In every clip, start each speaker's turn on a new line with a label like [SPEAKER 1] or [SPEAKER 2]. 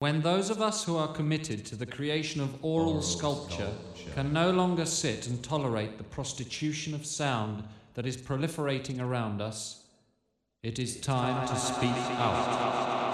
[SPEAKER 1] When those of us who are committed to the creation of aural,
[SPEAKER 2] Aural
[SPEAKER 1] sculpture,
[SPEAKER 2] sculpture.
[SPEAKER 1] can no longer sit and tolerate the prostitution of sound that is proliferating around us, it is time to speak out.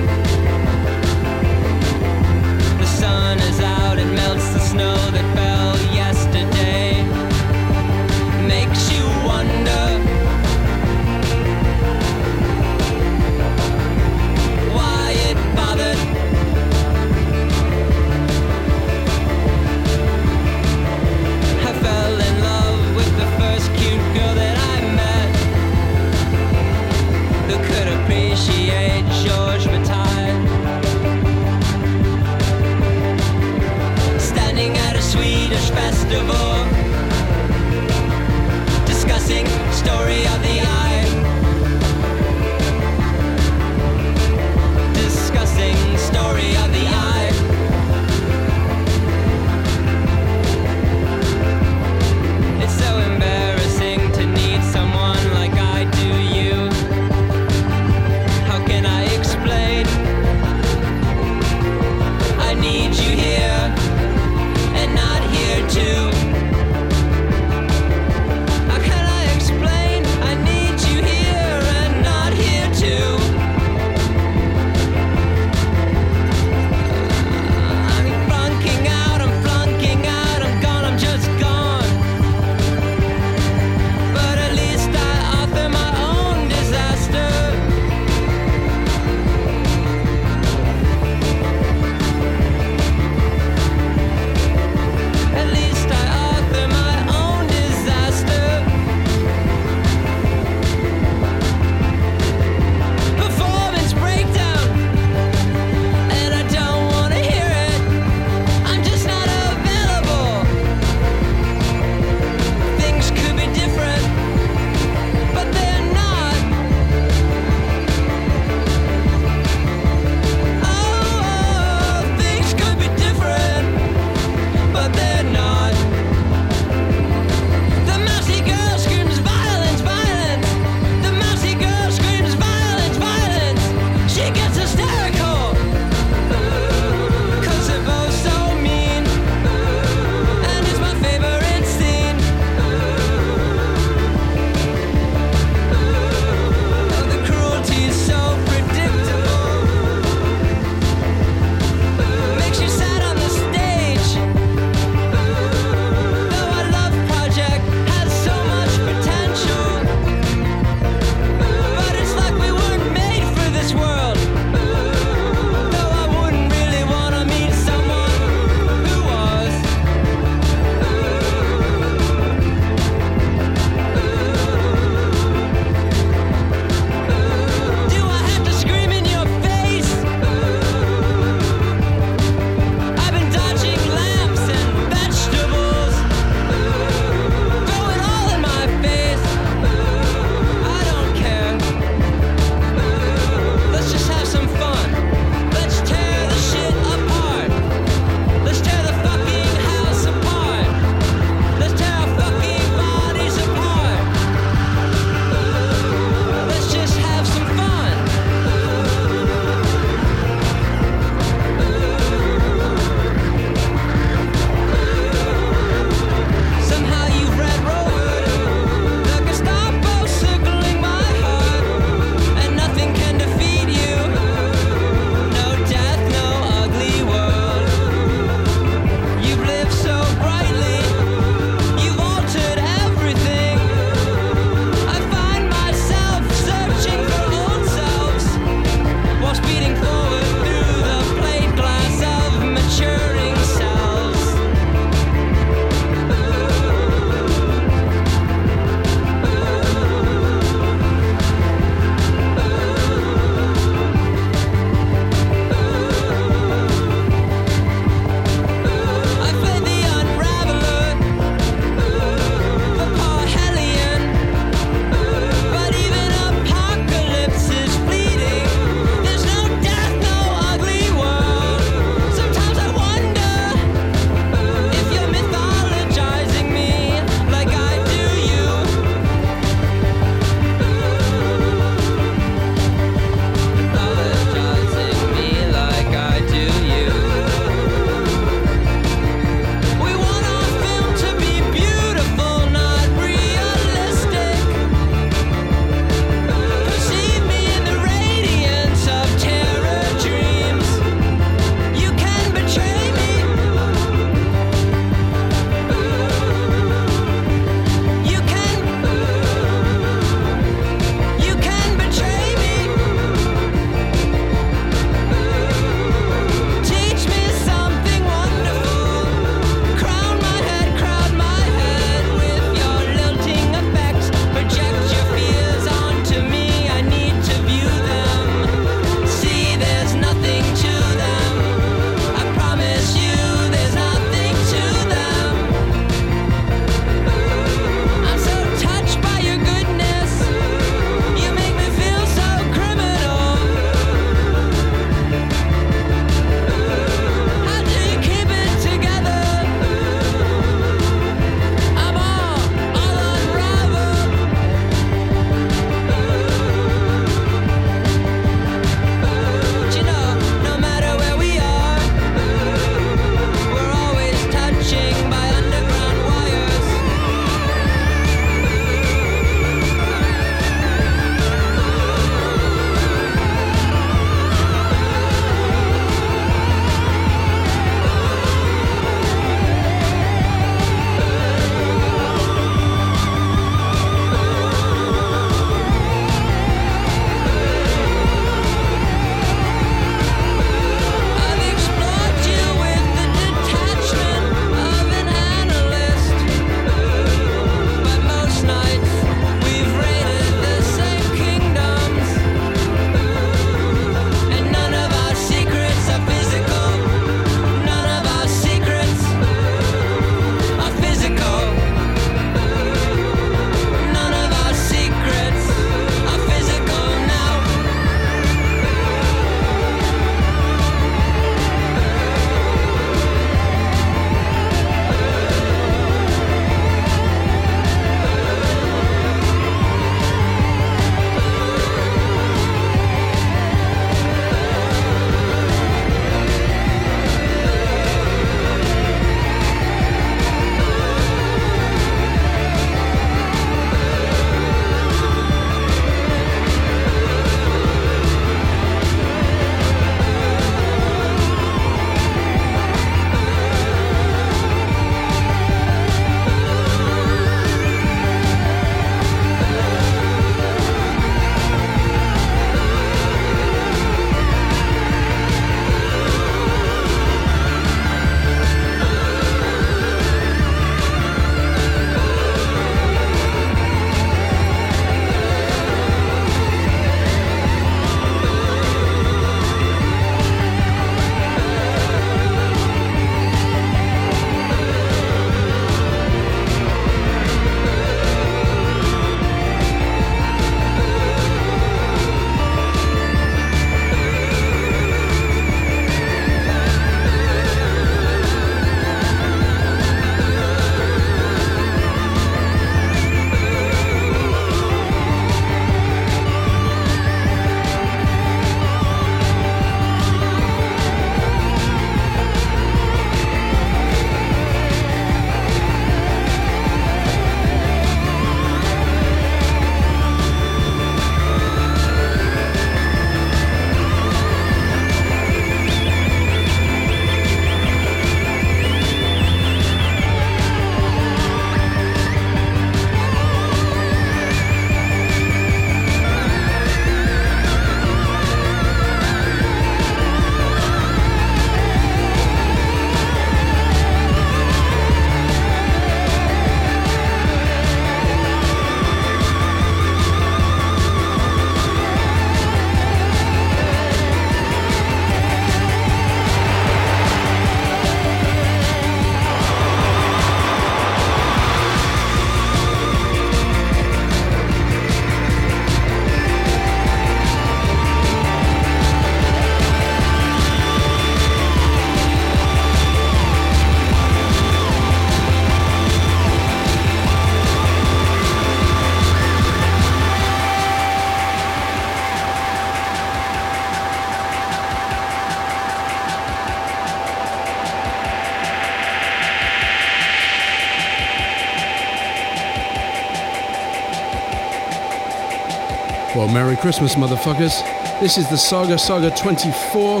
[SPEAKER 3] Christmas, motherfuckers. This is the Saga Saga 24.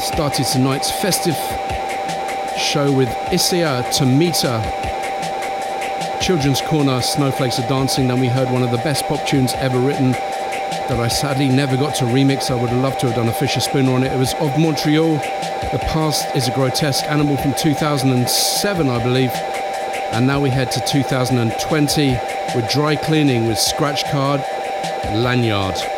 [SPEAKER 3] Started tonight's festive show with Isao Tomita. Children's Corner, Snowflakes Are Dancing. Then we heard one of the best pop tunes ever written that I sadly never got to remix. I would have loved to have done a Fischerspooner on it. It was of Montreal. The Past is a Grotesque Animal from 2007, I believe. And now we head to 2020 with Dry Cleaning with Scratch Card Lanyard.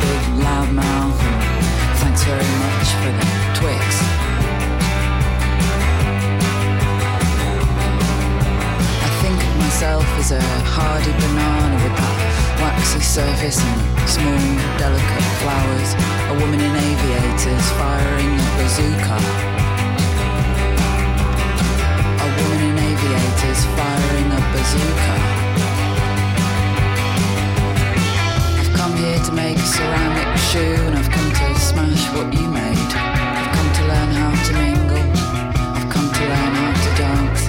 [SPEAKER 2] big loud mouth. Thanks very much for the Twix. I think of myself as a hardy banana with that waxy surface and small,
[SPEAKER 4] delicate flowers. A woman in aviators firing a bazooka. A woman in aviators firing a bazooka. here to make a ceramic shoe, and I've come to smash what you made. I've come to learn how to mingle. I've come to learn how to dance.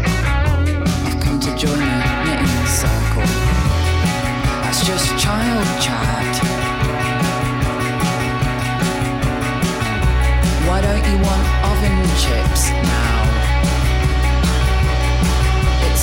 [SPEAKER 4] I've come to join a knitting circle. That's just child chat. Why don't you
[SPEAKER 5] want oven chips now?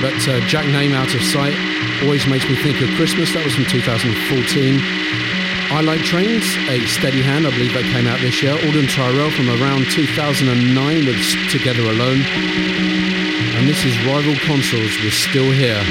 [SPEAKER 5] But uh, Jack Name Out of Sight always makes me think of Christmas. That was from 2014. I Like Trains, A Steady Hand, I believe that came out this year. Alden Tyrell from around 2009 with Together Alone. And this is Rival Consoles We're Still
[SPEAKER 2] Here.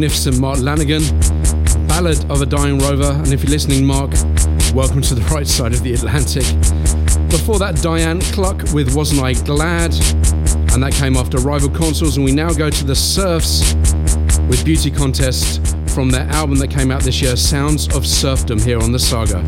[SPEAKER 2] Magnificent Mark Lanegan, Ballad of a Dying Rover. And if you're listening, Mark, welcome to the right side of the Atlantic. Before that, Diane Cluck with Wasn't I Glad? And that came after Rival Consoles. And we now go to the Surfs with Beauty Contest from their album that came out this year, Sounds of Surfdom, here on the Saga.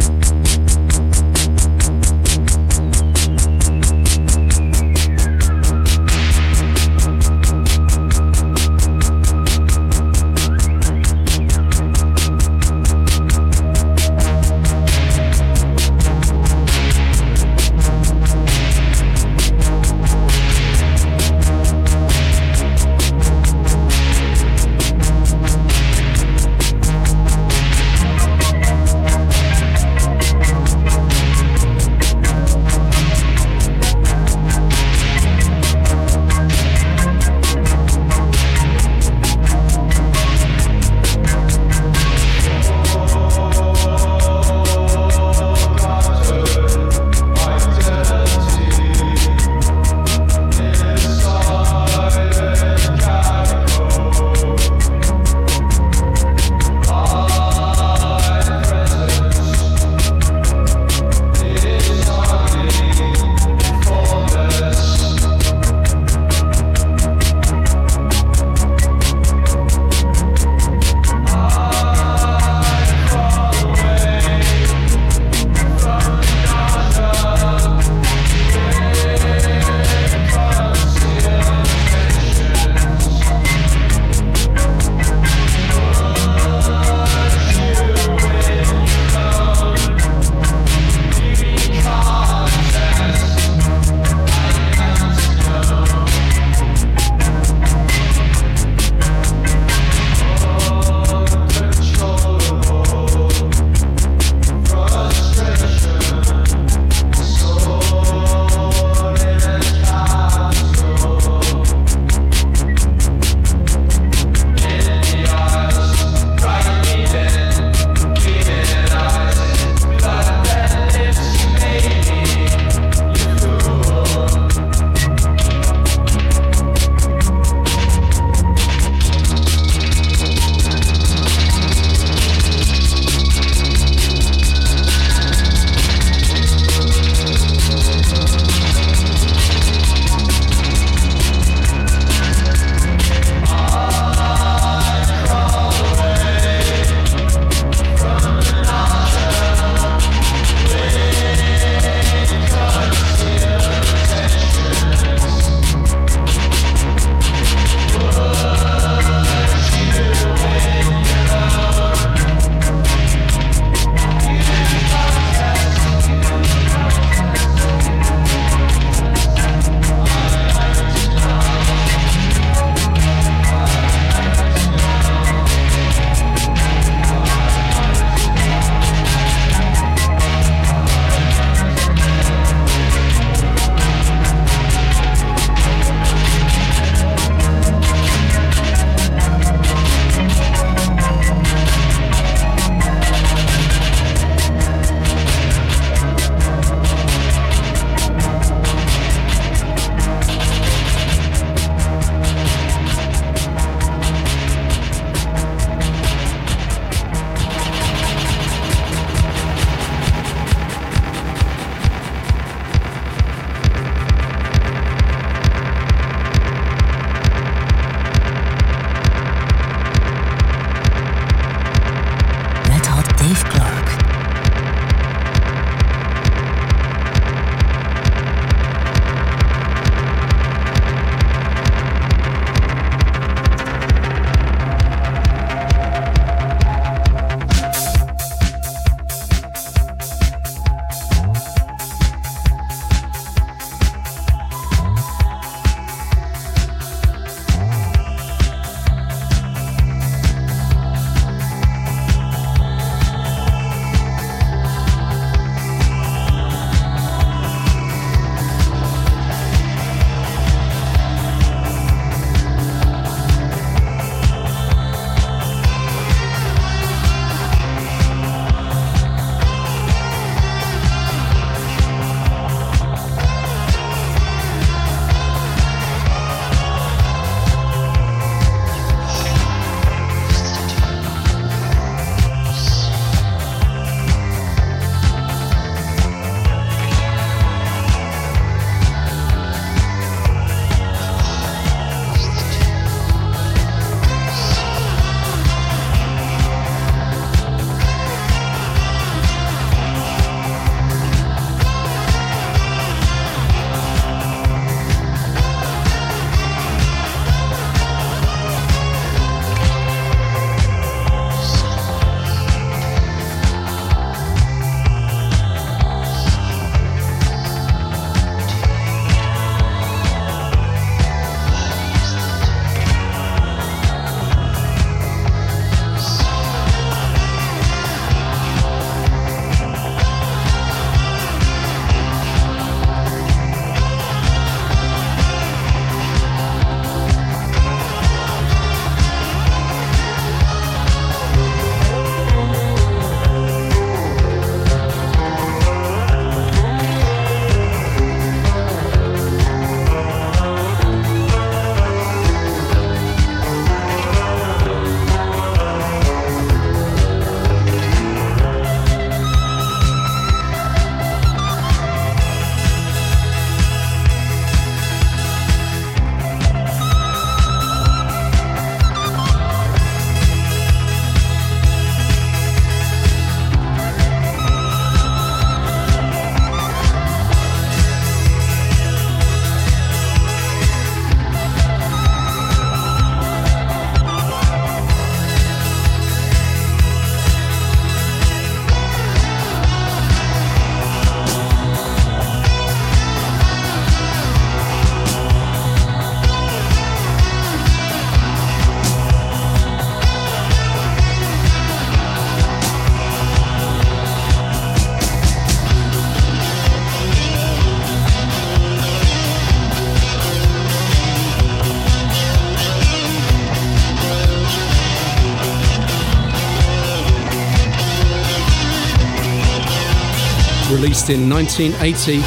[SPEAKER 2] Released in 1980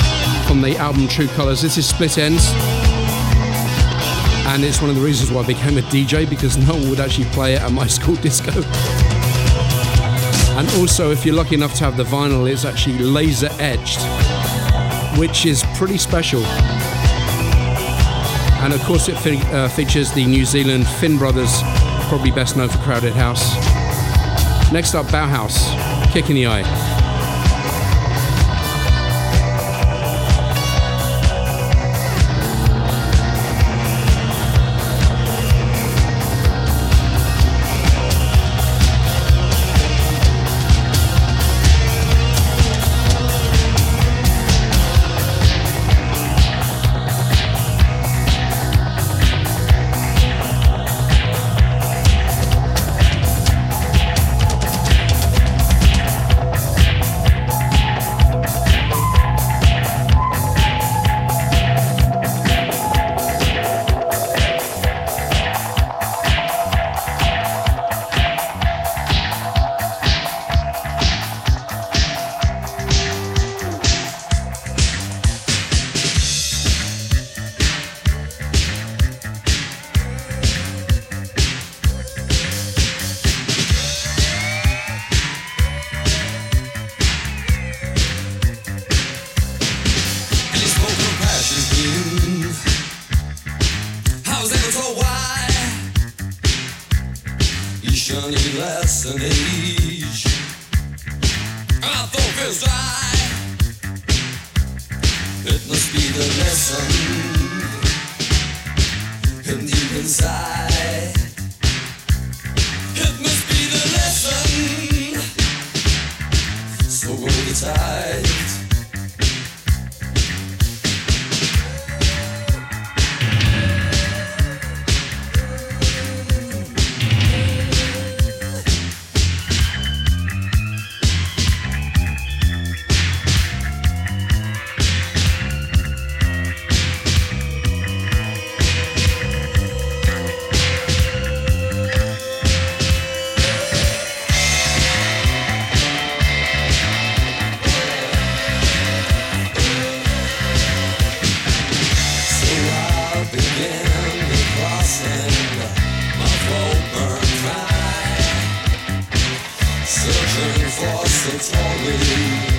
[SPEAKER 2] from the album True Colors. This is Split Enz. And it's one of the reasons why I became a DJ because no one would actually play it at my school disco. And also, if you're lucky enough to have the vinyl, it's actually laser edged, which is pretty special. And of course, it uh, features the New Zealand Finn Brothers, probably best known for Crowded House. Next up, Bauhaus, Kick in the Eye.
[SPEAKER 6] It's always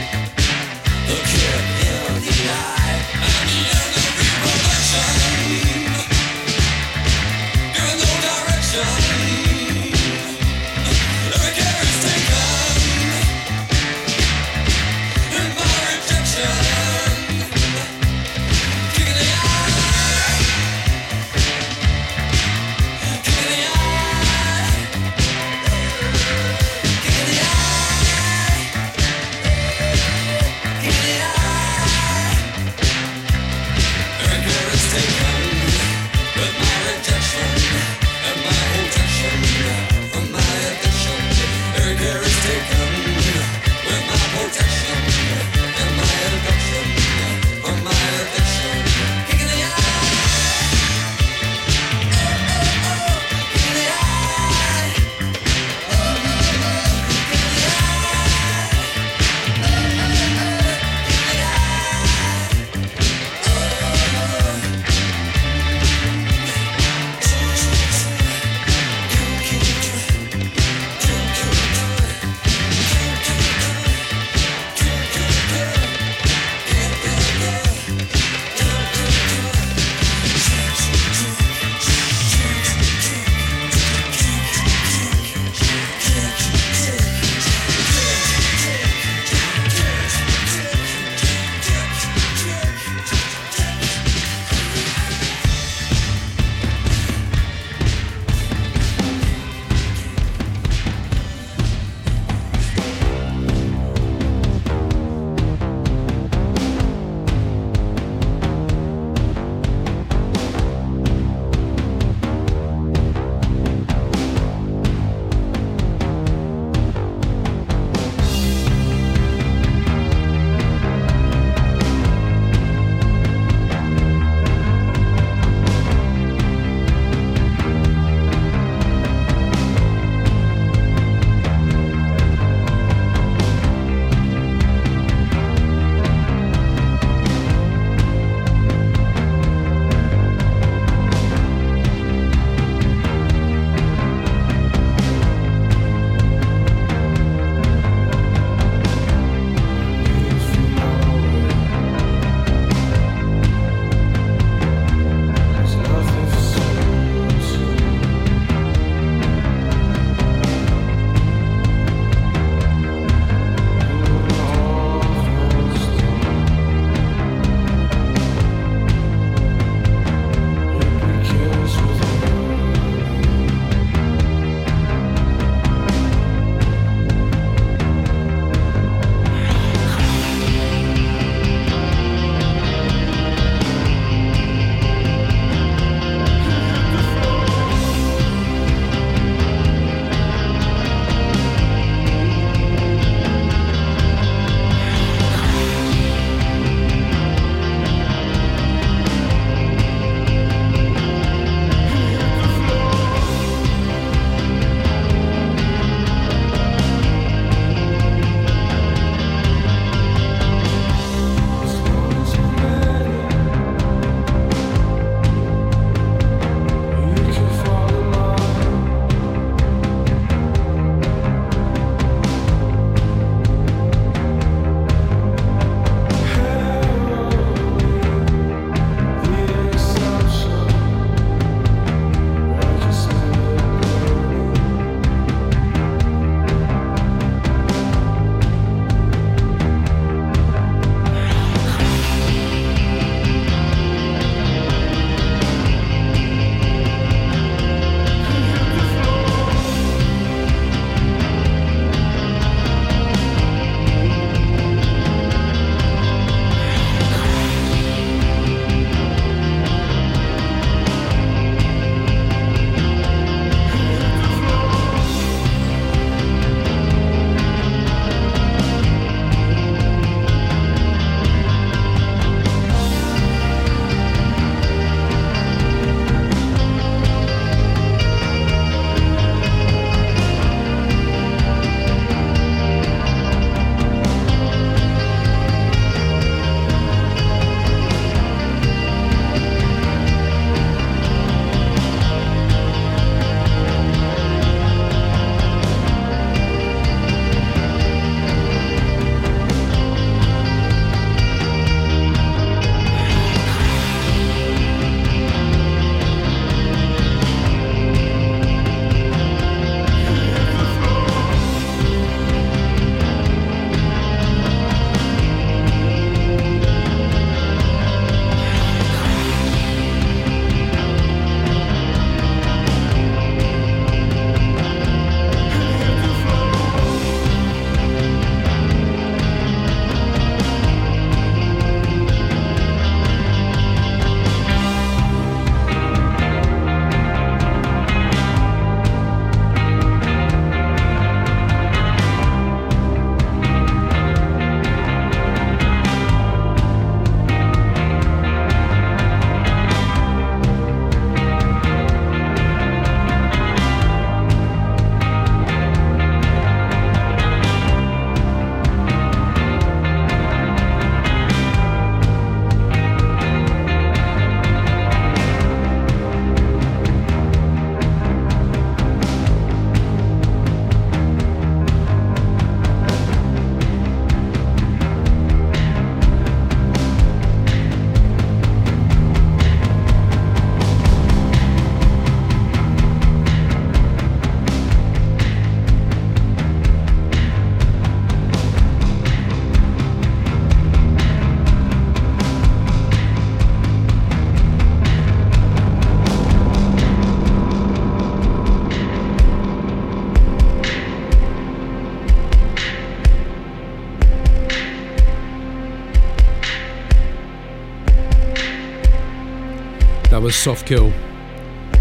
[SPEAKER 6] was
[SPEAKER 2] Soft Kill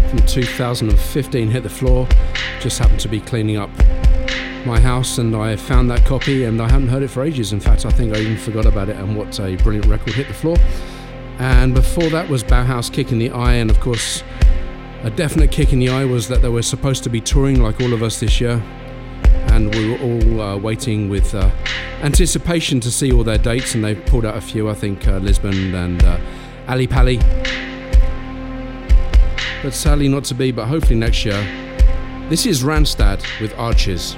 [SPEAKER 2] from 2015. Hit the floor. Just happened to be cleaning up my house and I found that copy and I hadn't heard it for ages. In fact, I think I even forgot about it and what a brilliant record hit the floor. And before that was Bauhaus Kick in the Eye, and of course, a definite kick in the eye was that they were supposed to be touring like all of us this year, and we were all uh, waiting with uh, anticipation to see all their dates, and they've pulled out a few, I think, uh, Lisbon and uh, Ali Pali. But sadly, not to be, but hopefully next year. This is Randstad with Arches.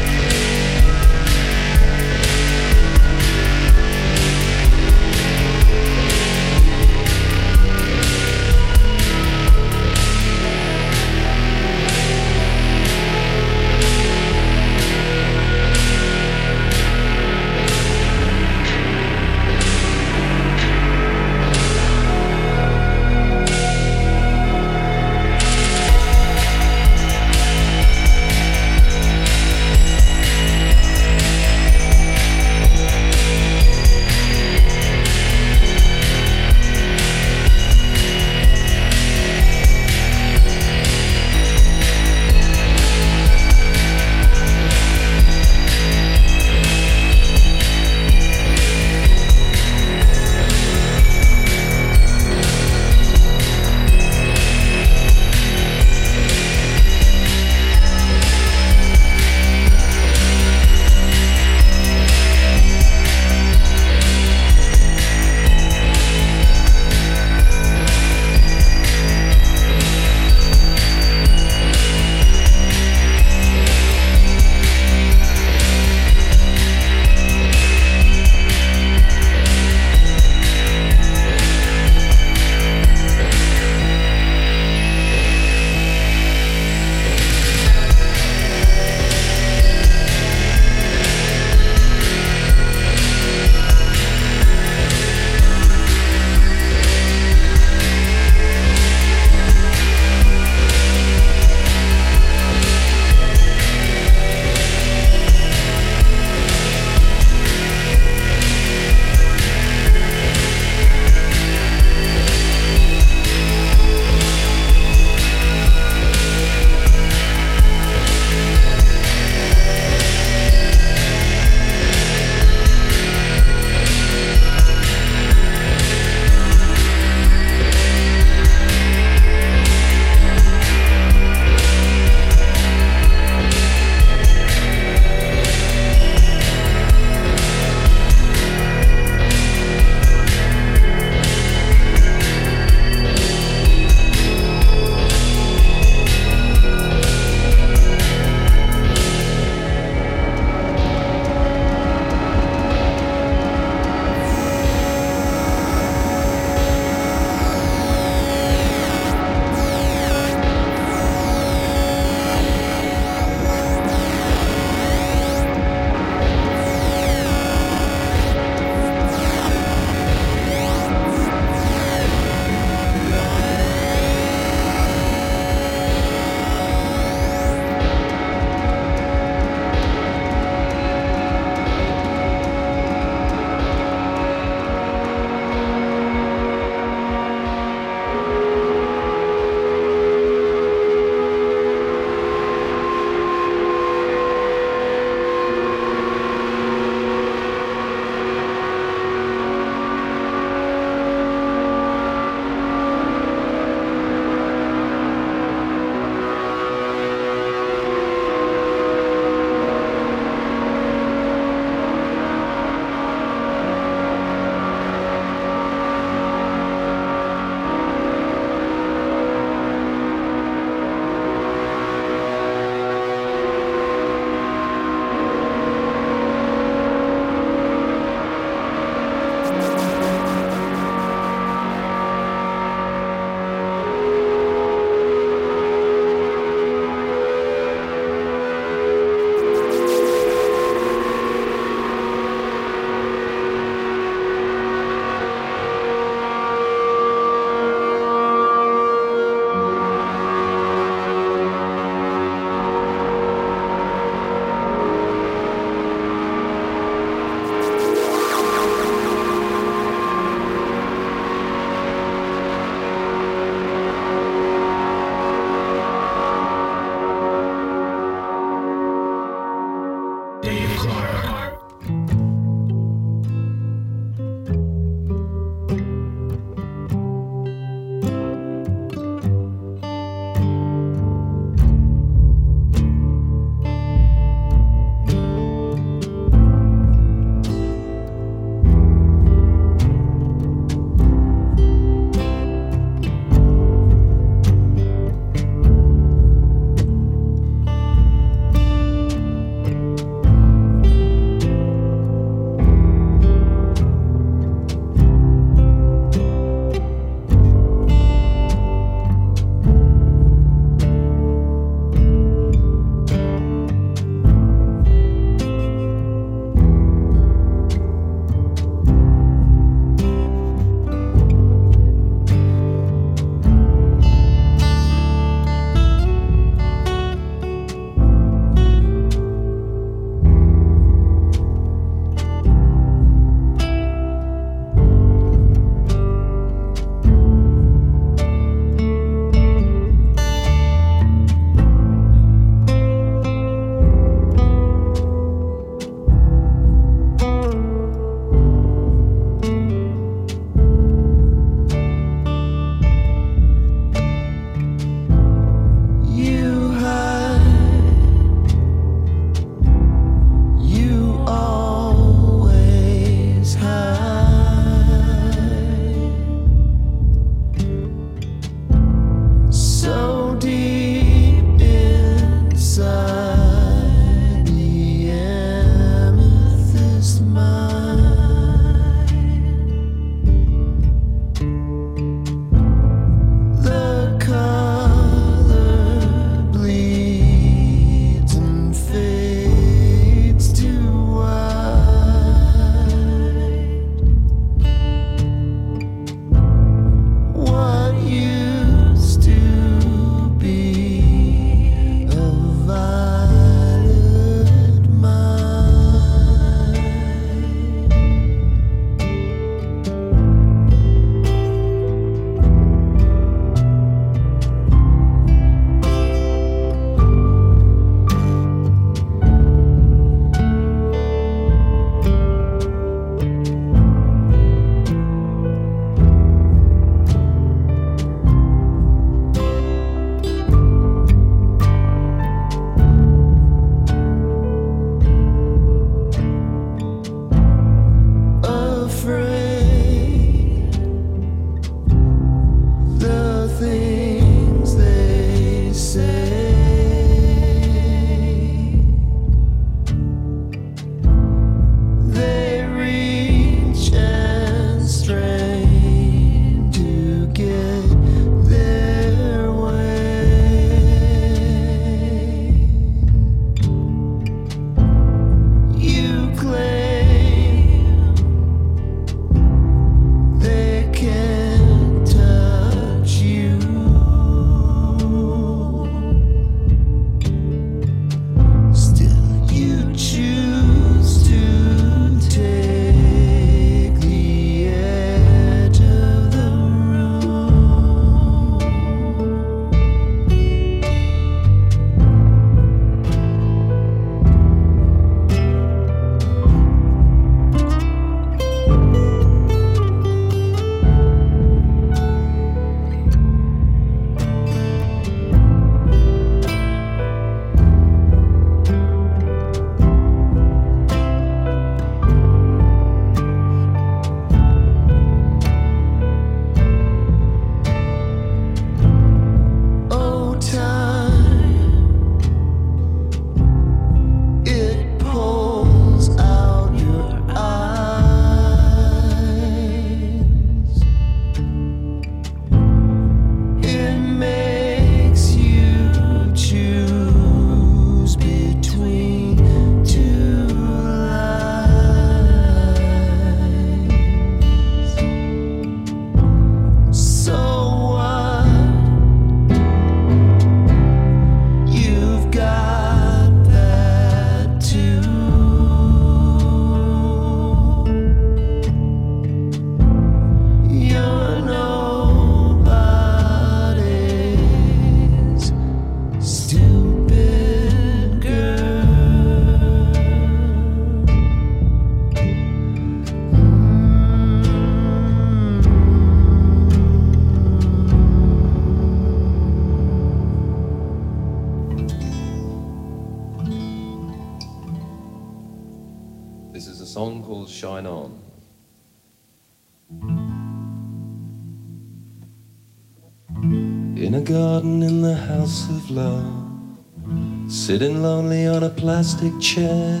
[SPEAKER 7] Sitting lonely on a plastic chair.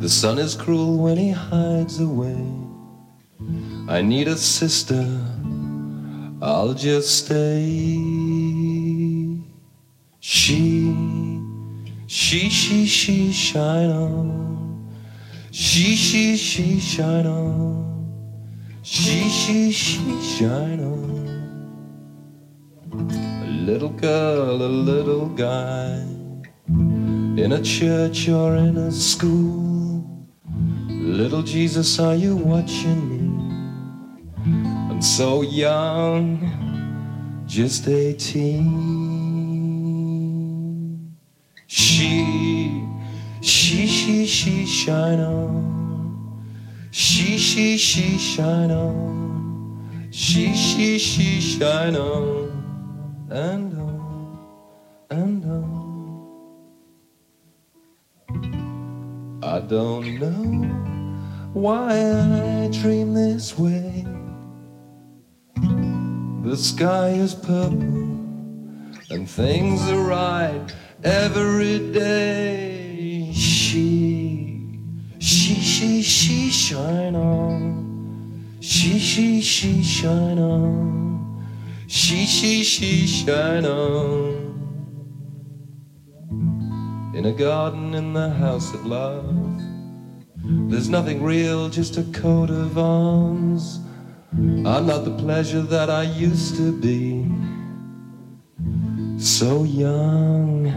[SPEAKER 7] The sun is cruel when he hides away. I need a sister, I'll just stay. She, she, she, she, shine on. She, she, she, shine on. She, she, she, shine on. A little girl, a little guy, in a church or in a school. Little Jesus, are you watching me? I'm so young, just 18. She, she, she, she, shine on. She, she, she, shine on. She, she, she, shine on. And on, and on. I don't know why I dream this way. The sky is purple and things are right every day. She, she, she, she shine on. She, she, she shine on. She, she, she shine on. In a garden in the house of love. There's nothing real, just a coat of arms. I'm not the pleasure that I used to be. So young,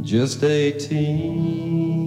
[SPEAKER 7] just 18.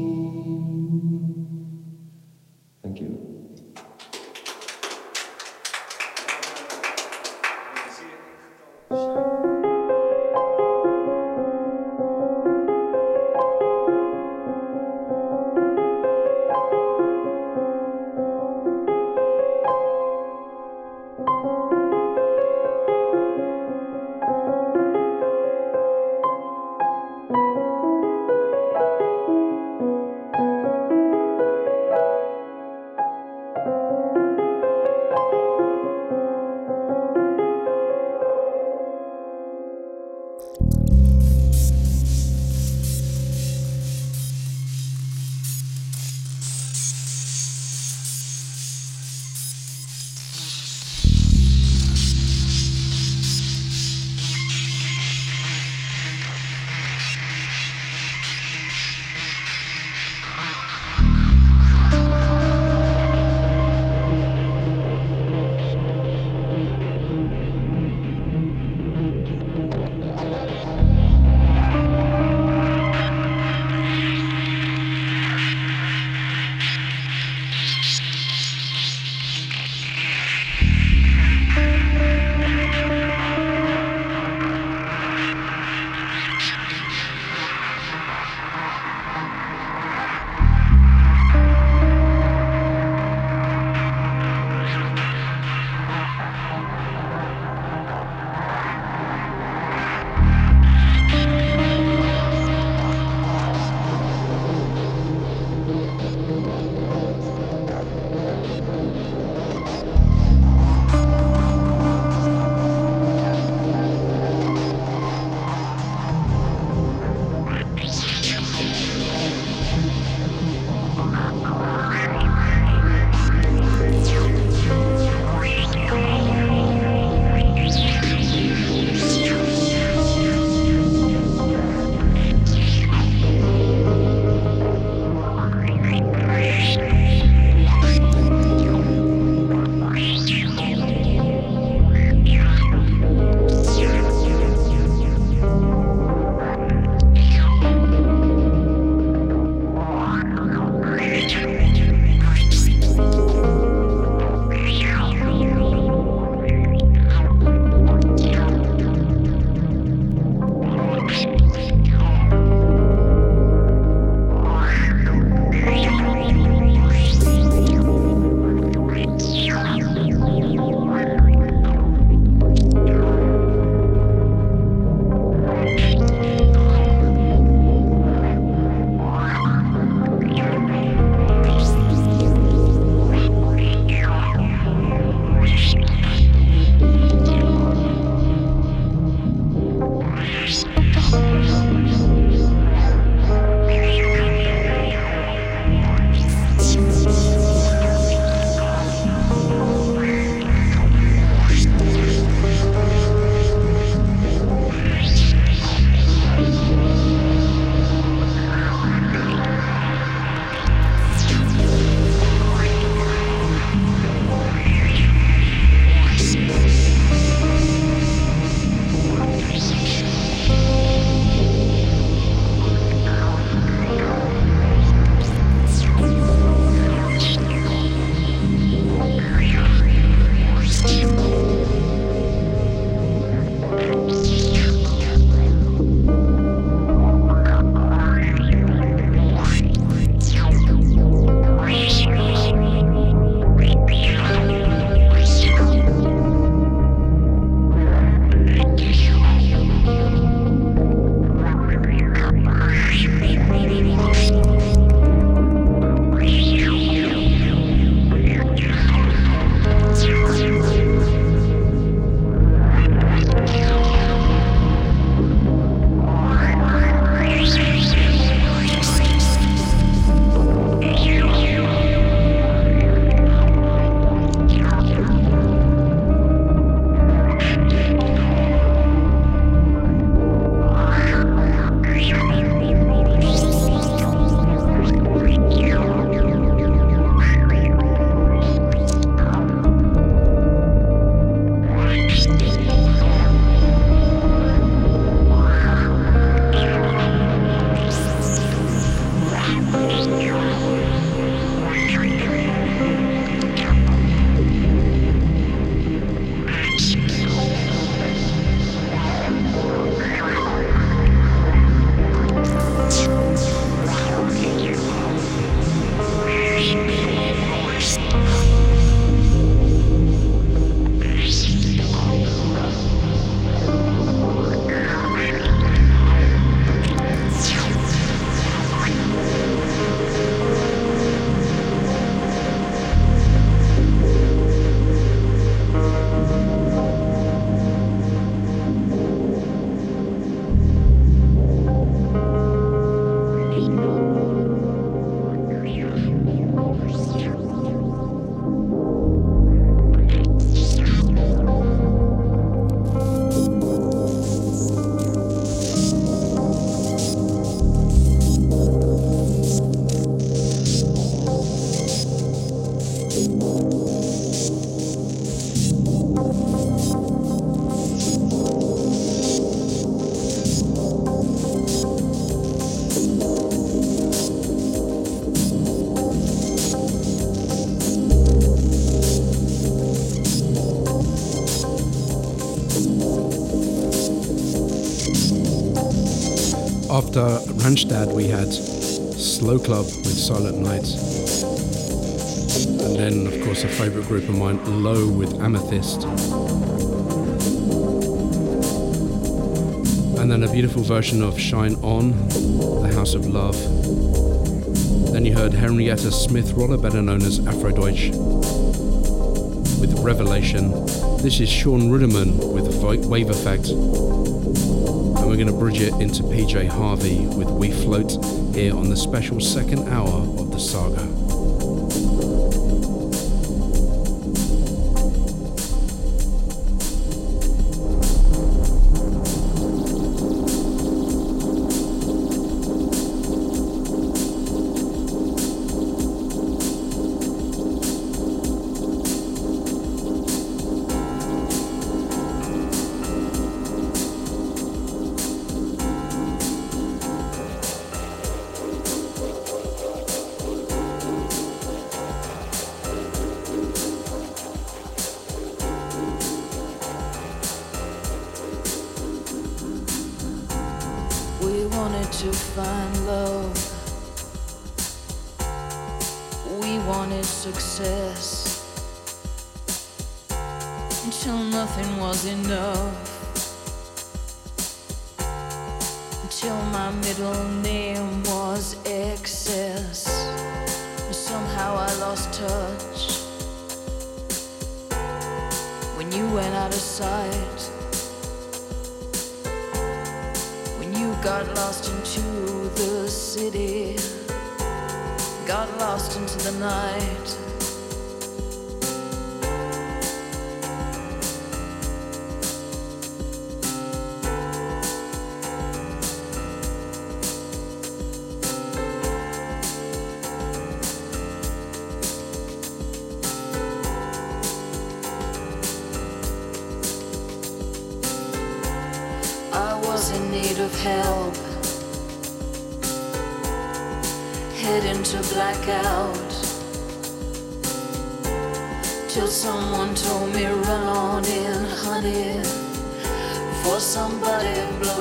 [SPEAKER 2] Randstad, we had Slow Club with Silent Night. And then, of course, a favourite group of mine, Low with Amethyst. And then a beautiful version of Shine On, The House of Love. Then you heard Henrietta Smith Rolla, better known as Afrodeutsche, with Revelation. This is Sean Ruderman with Wave Effect. And we're going to bridge it into PJ Harvey with We Float here on the special second hour of the saga.
[SPEAKER 3] Got lost into the night.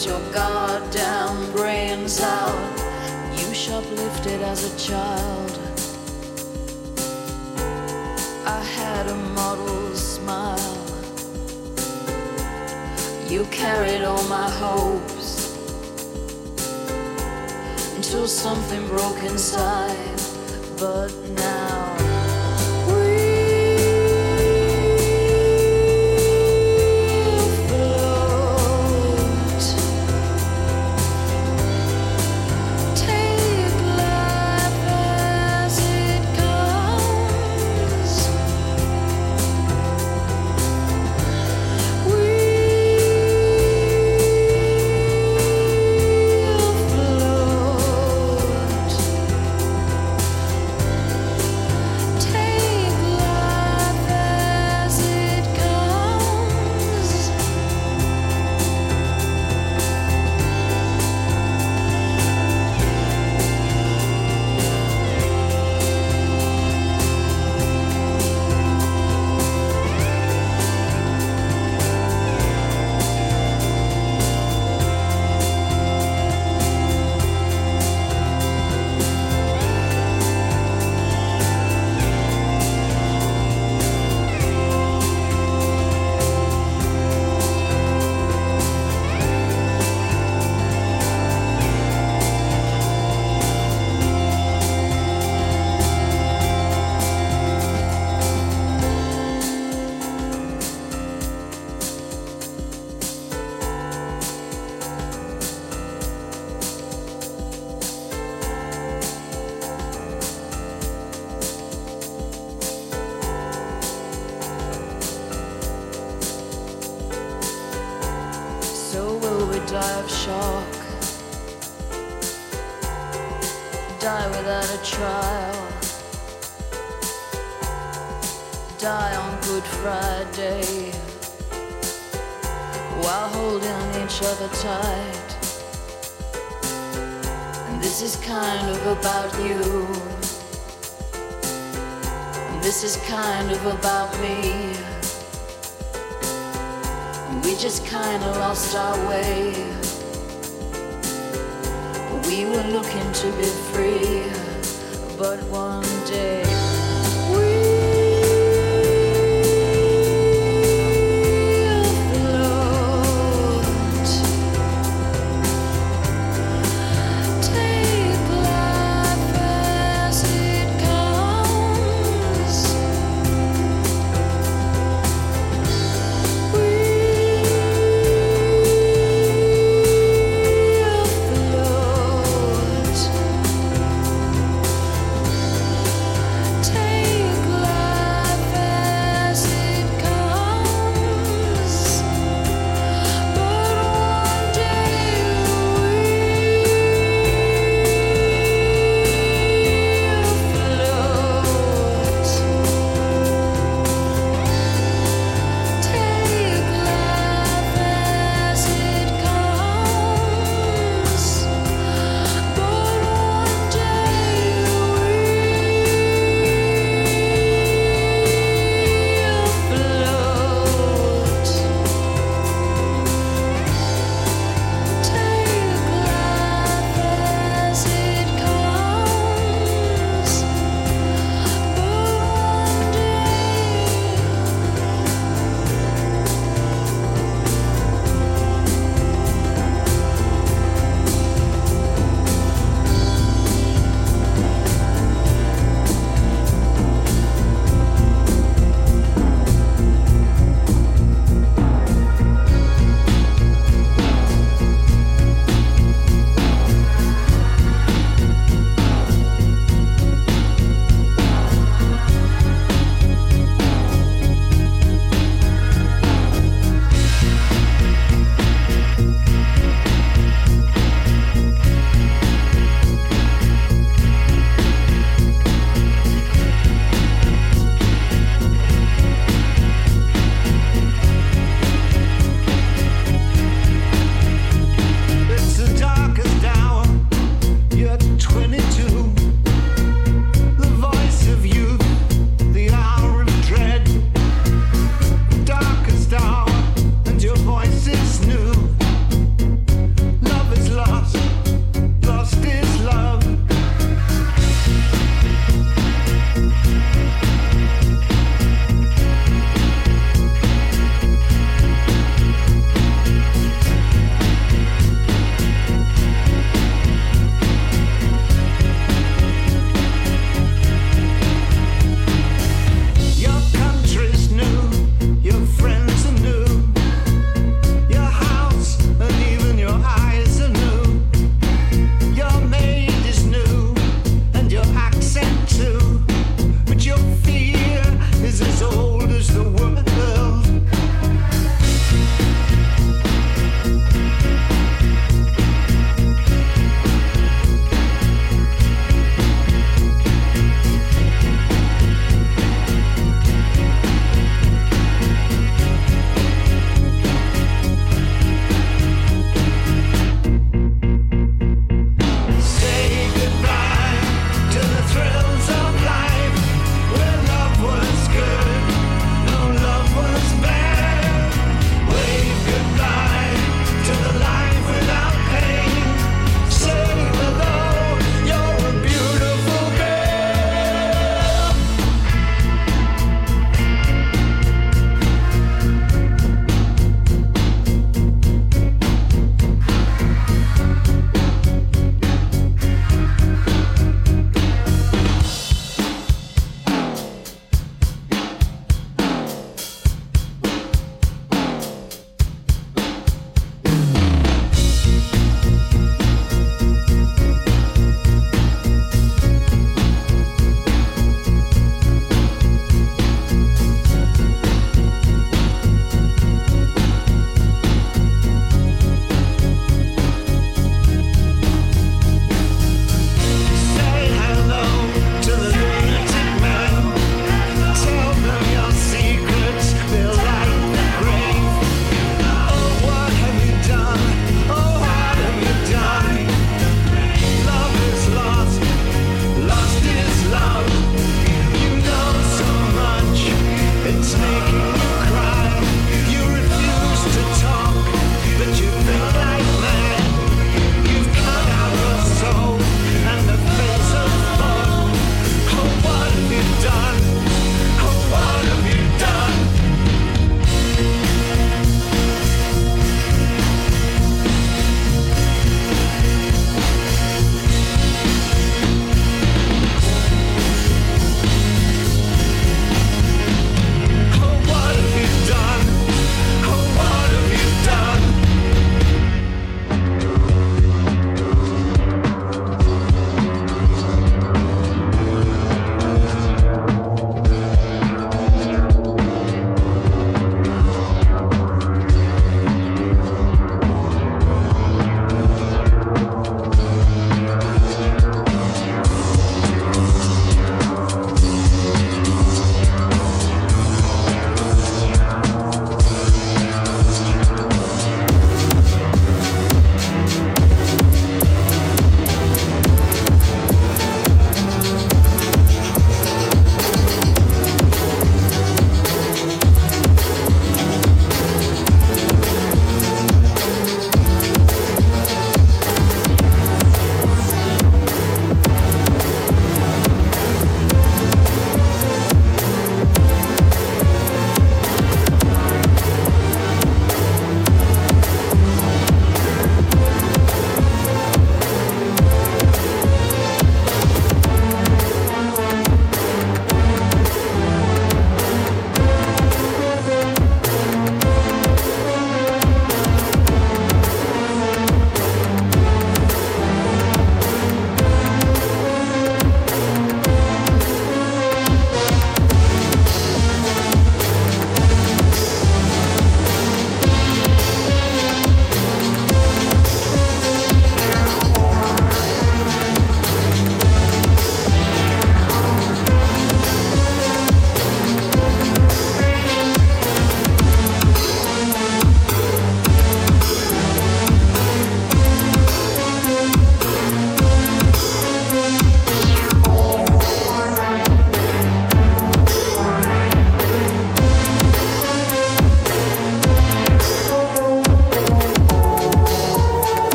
[SPEAKER 3] Blows your goddamn brains out. You shoplifted as a child. I had a model smile. You carried all my hopes until something broke inside. But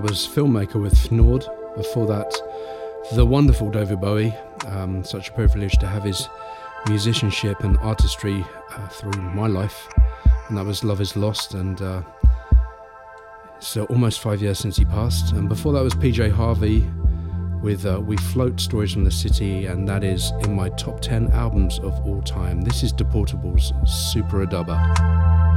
[SPEAKER 2] was Filmmaker with Nord. Before that, the wonderful David Bowie. Um, such a privilege to have his musicianship and artistry uh, through my life. And that was Love is Lost. And uh, so almost five years since he passed. And before that was PJ Harvey with uh, We Float Stories from the City. And that is in my top 10 albums of all time. This is Deportable's Super Adubba.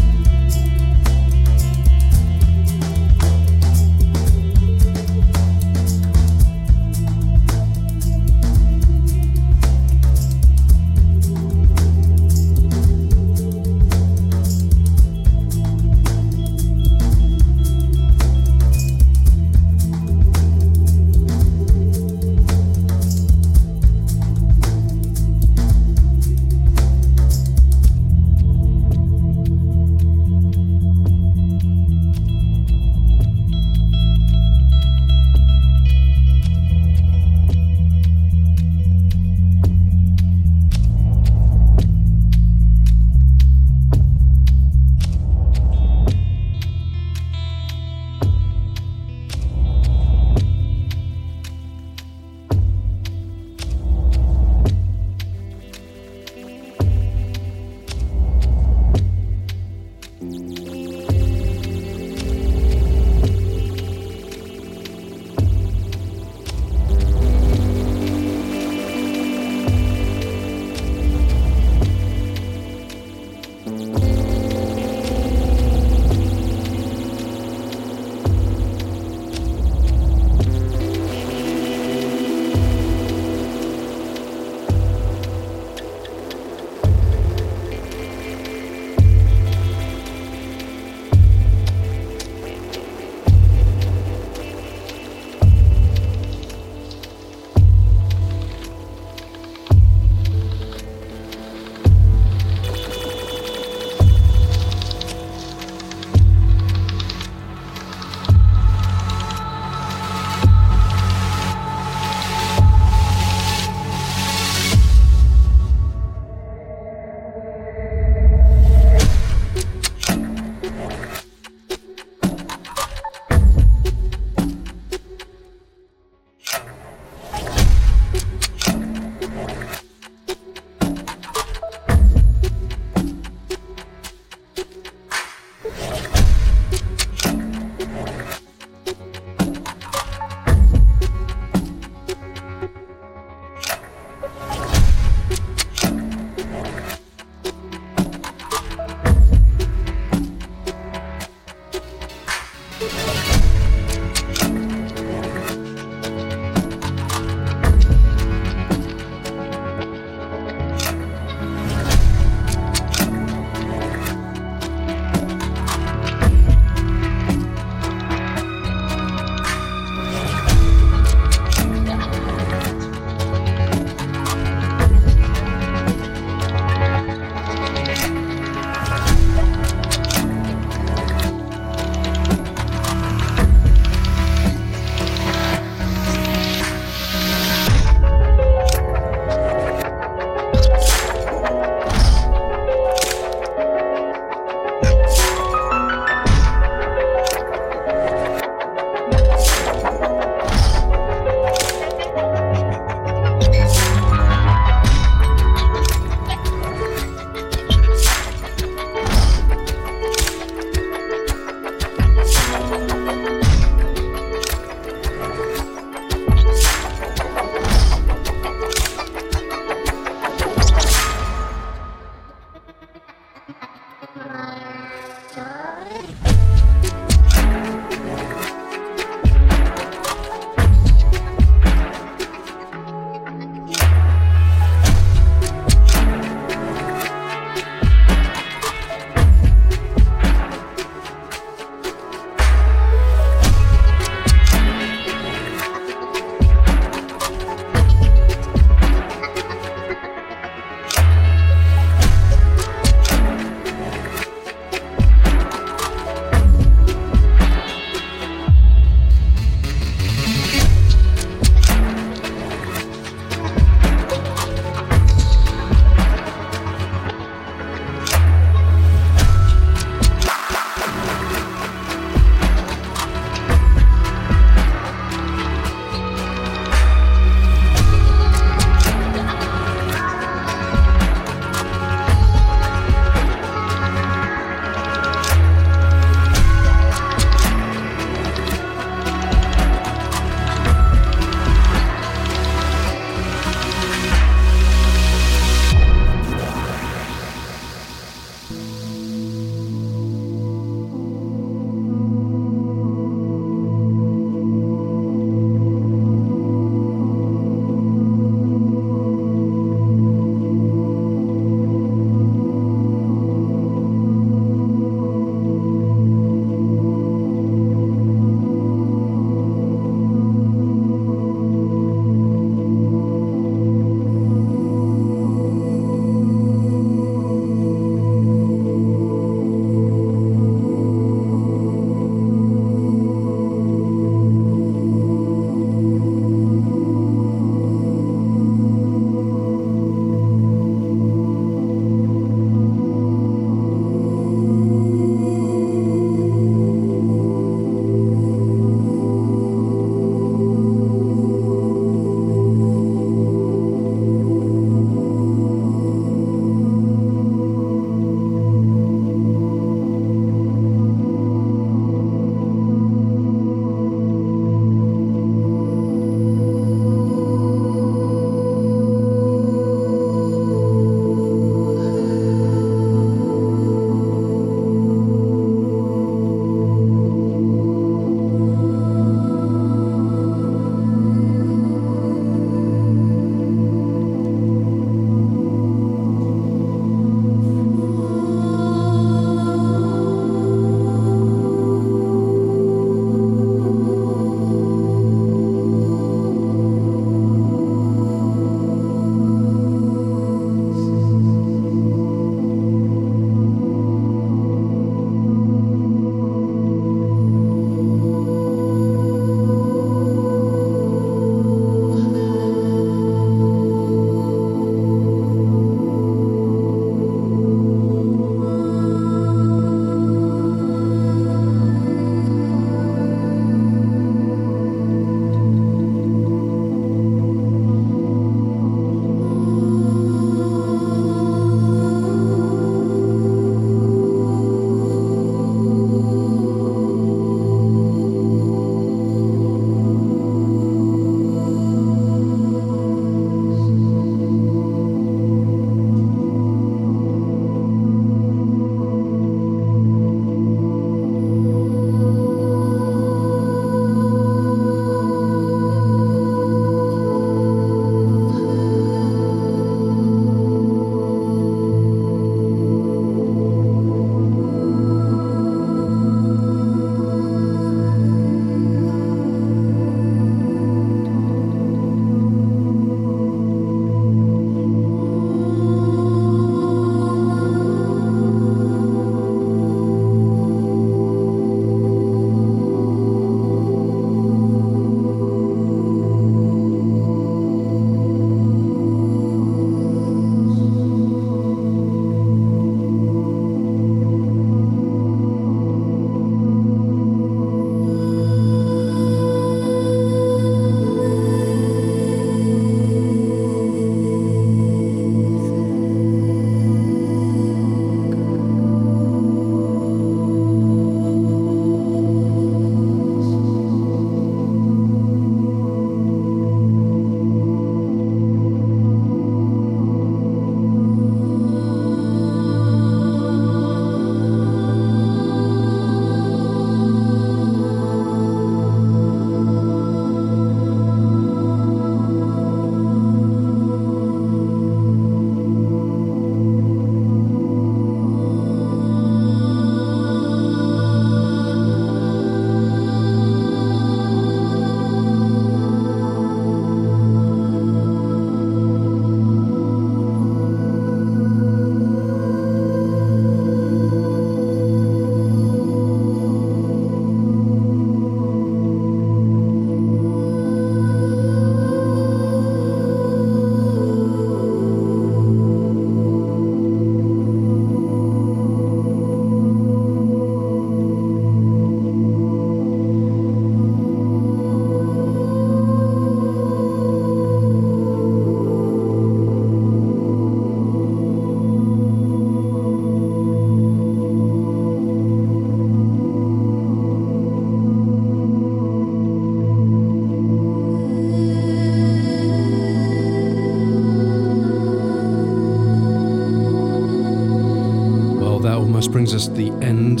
[SPEAKER 2] Brings us to the end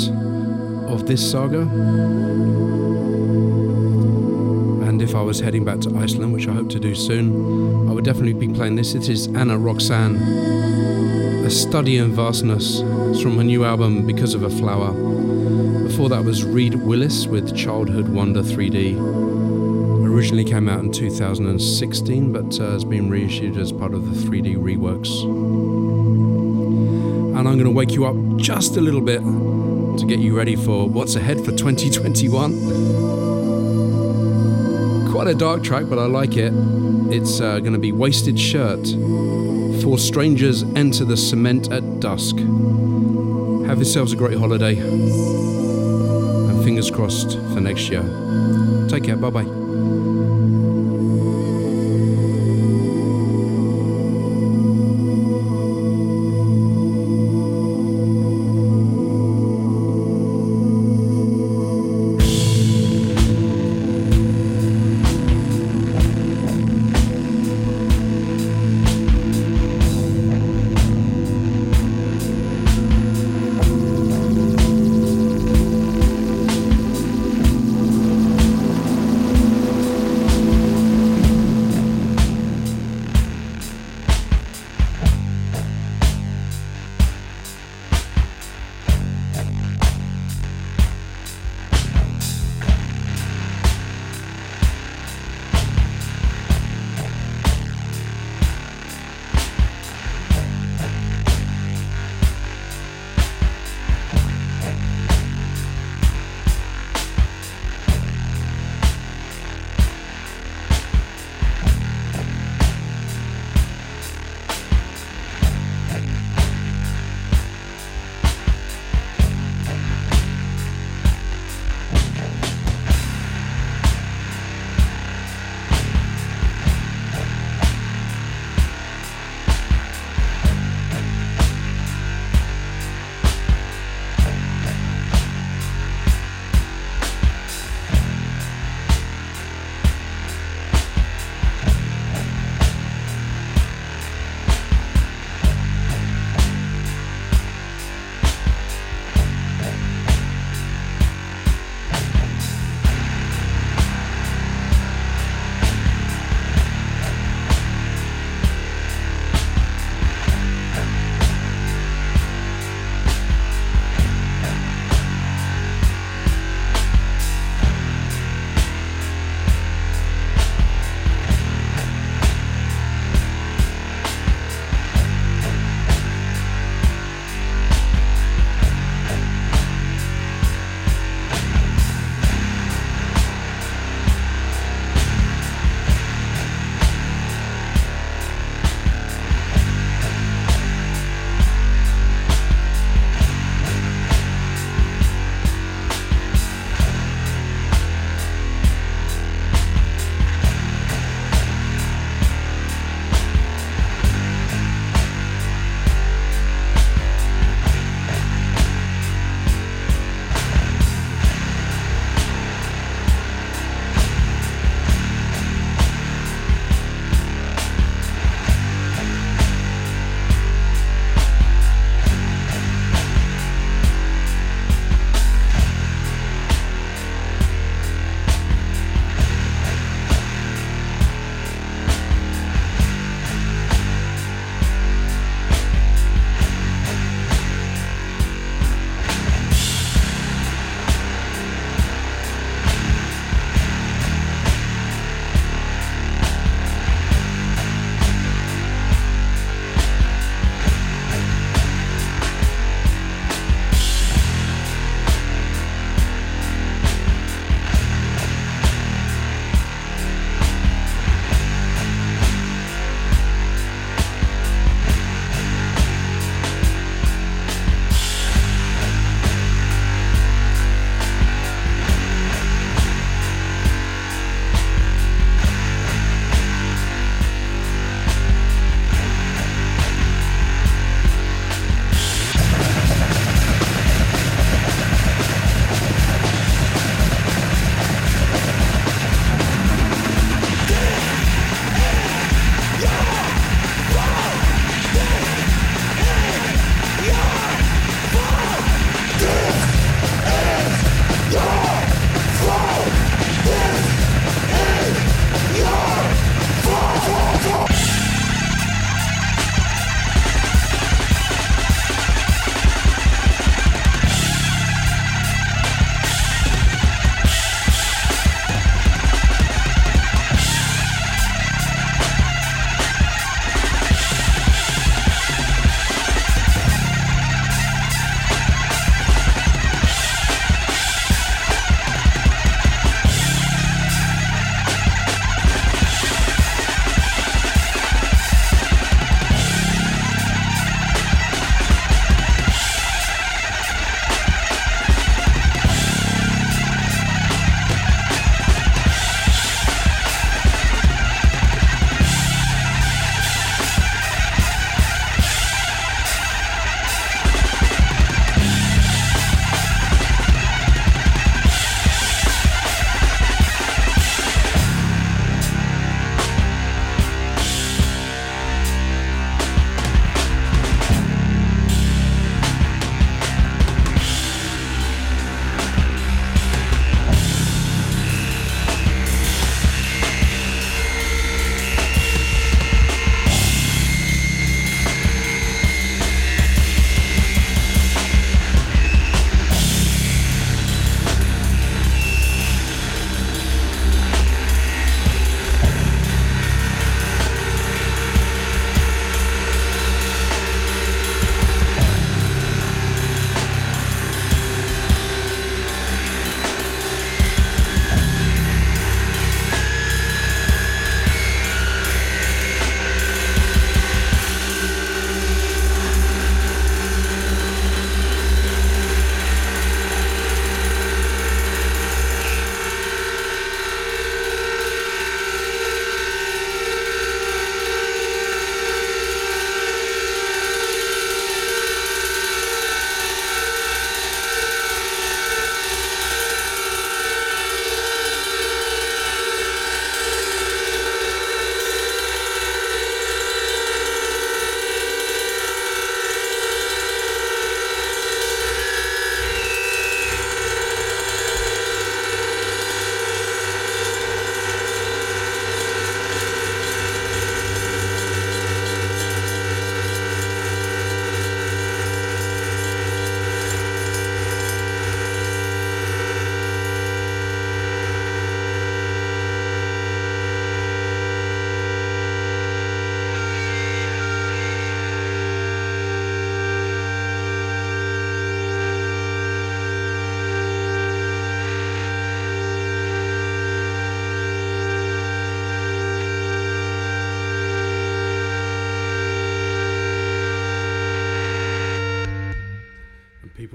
[SPEAKER 2] of this saga. And if I was heading back to Iceland, which I hope to do soon, I would definitely be playing this. It is Anna Roxanne, A Study in Vastness. It's from her new album, Because of a Flower. Before that was Reed Willis with Childhood Wonder 3D. Originally came out in 2016, but uh, has been reissued as part of the 3D reworks. And I'm going to wake you up just a little bit to get you ready for what's ahead for 2021. Quite a dark track, but I like it. It's uh, going to be Wasted Shirt. Four strangers enter the cement at dusk. Have yourselves a great holiday. And fingers crossed for next year. Take care. Bye bye.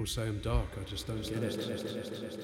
[SPEAKER 2] People say I'm dark, I just don't get it.